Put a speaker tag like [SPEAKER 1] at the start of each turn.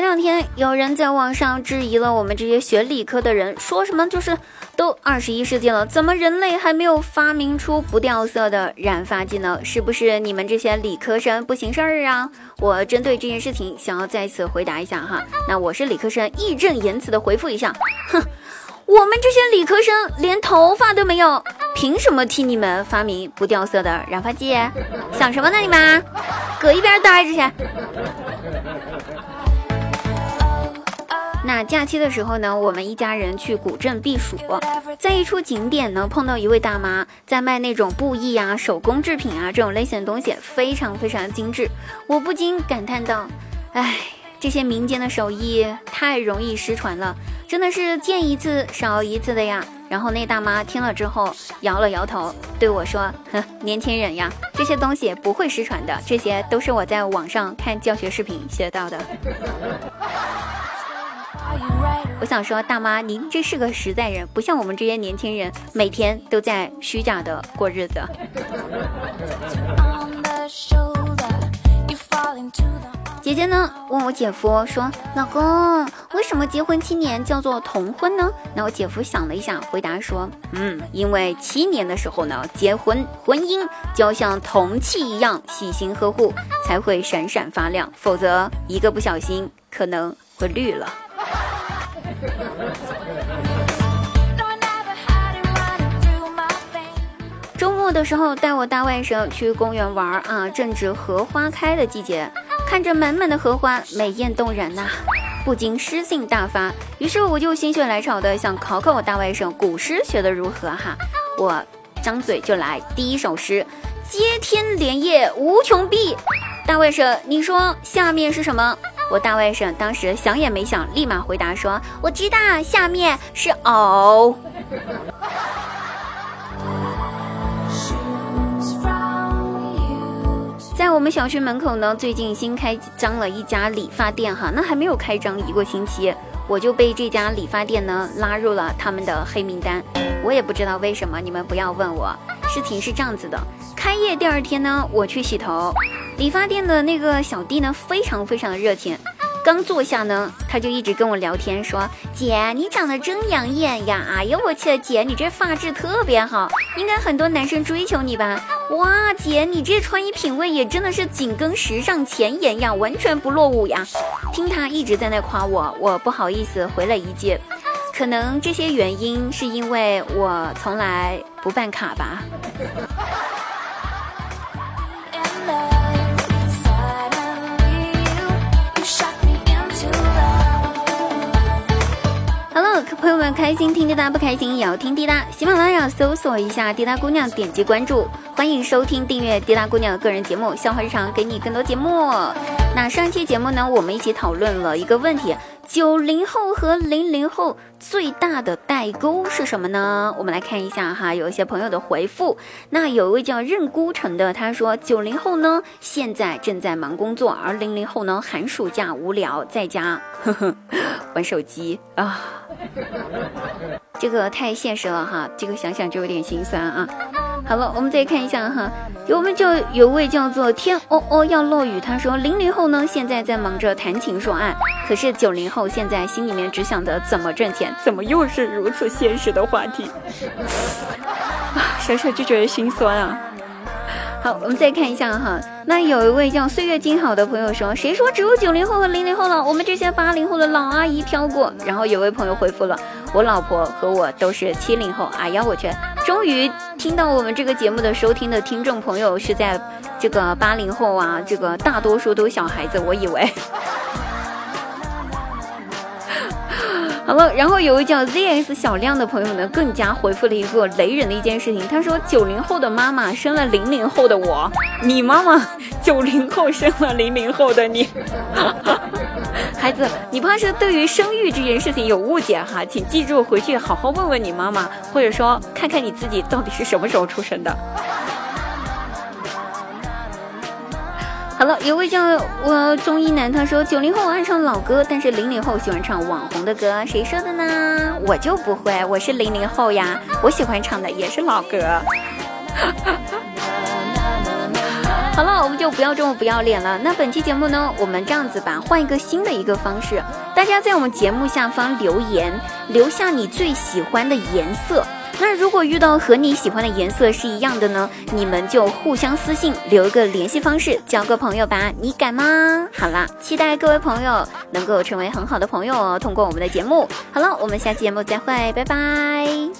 [SPEAKER 1] 前两天有人在网上质疑了我们这些学理科的人，说什么就是都二十一世纪了，怎么人类还没有发明出不掉色的染发剂呢？是不是你们这些理科生不行事儿啊？我针对这件事情想要再次回答一下哈，那我是理科生，义正言辞的回复一下，哼，我们这些理科生连头发都没有，凭什么替你们发明不掉色的染发剂？想什么呢你们？搁一边待着去。那假期的时候呢，我们一家人去古镇避暑，在一处景点呢碰到一位大妈在卖那种布艺啊、手工制品啊这种类型的东西，非常非常精致。我不禁感叹道：“哎，这些民间的手艺太容易失传了，真的是见一次少一次的呀。”然后那大妈听了之后摇了摇头，对我说：“呵，年轻人呀，这些东西不会失传的，这些都是我在网上看教学视频学到的。” 我想说，大妈，您这是个实在人，不像我们这些年轻人，每天都在虚假的过日子。姐姐呢？问我姐夫说：“老公，为什么结婚七年叫做同婚呢？”那我姐夫想了一下，回答说：“嗯，因为七年的时候呢，结婚婚姻就要像铜器一样细心呵护，才会闪闪发亮，否则一个不小心可能会绿了。”的时候带我大外甥去公园玩啊，正值荷花开的季节，看着满满的荷花，美艳动人呐，不禁诗兴大发。于是我就心血来潮的想考考我大外甥古诗学的如何哈，我张嘴就来第一首诗：接天莲叶无穷碧。大外甥，你说下面是什么？我大外甥当时想也没想，立马回答说：“我知道，下面是藕。”我们小区门口呢，最近新开张了一家理发店哈，那还没有开张一个星期，我就被这家理发店呢拉入了他们的黑名单。我也不知道为什么，你们不要问我。事情是这样子的，开业第二天呢，我去洗头，理发店的那个小弟呢，非常非常的热情。刚坐下呢，他就一直跟我聊天，说：“姐，你长得真养眼呀！哎呦我去，姐你这发质特别好，应该很多男生追求你吧？哇，姐你这穿衣品味也真的是紧跟时尚前沿呀，完全不落伍呀！”听他一直在那夸我，我不好意思回了一句：“可能这些原因是因为我从来不办卡吧。”开心听滴答，不开心也要听滴答。喜马拉雅搜索一下滴答姑娘，点击关注，欢迎收听订阅滴答姑娘个人节目《笑话日常》，给你更多节目。那上期节目呢，我们一起讨论了一个问题。九零后和零零后最大的代沟是什么呢？我们来看一下哈，有一些朋友的回复。那有一位叫任孤城的，他说九零后呢现在正在忙工作，而零零后呢寒暑假无聊在家呵呵 玩手机啊，这个太现实了哈，这个想想就有点心酸啊。好了，我们再看一下哈，我们叫有位叫做天哦哦要落雨，他说零零后呢现在在忙着谈情说爱，可是九零后现在心里面只想着怎么挣钱，怎么又是如此现实的话题啊，想想就觉得心酸啊。好，我们再看一下哈，那有一位叫岁月静好的朋友说，谁说只有九零后和零零后了？我们这些八零后的老阿姨飘过。然后有位朋友回复了，我老婆和我都是七零后。哎呀，我去，终于听到我们这个节目的收听的听众朋友是在这个八零后啊，这个大多数都是小孩子，我以为。好了，然后有位叫 ZS 小亮的朋友呢，更加回复了一个雷人的一件事情。他说：“九零后的妈妈生了零零后的我，你妈妈九零后生了零零后的你。” 孩子，你怕是对于生育这件事情有误解哈，请记住回去好好问问你妈妈，或者说看看你自己到底是什么时候出生的。好了，有位叫我中医男，他说九零后爱唱老歌，但是零零后喜欢唱网红的歌，谁说的呢？我就不会，我是零零后呀，我喜欢唱的也是老歌。好了，我们就不要这么不要脸了。那本期节目呢，我们这样子吧，换一个新的一个方式，大家在我们节目下方留言，留下你最喜欢的颜色。那如果遇到和你喜欢的颜色是一样的呢，你们就互相私信留一个联系方式，交个朋友吧。你敢吗？好啦，期待各位朋友能够成为很好的朋友哦。通过我们的节目，好了，我们下期节目再会，拜拜。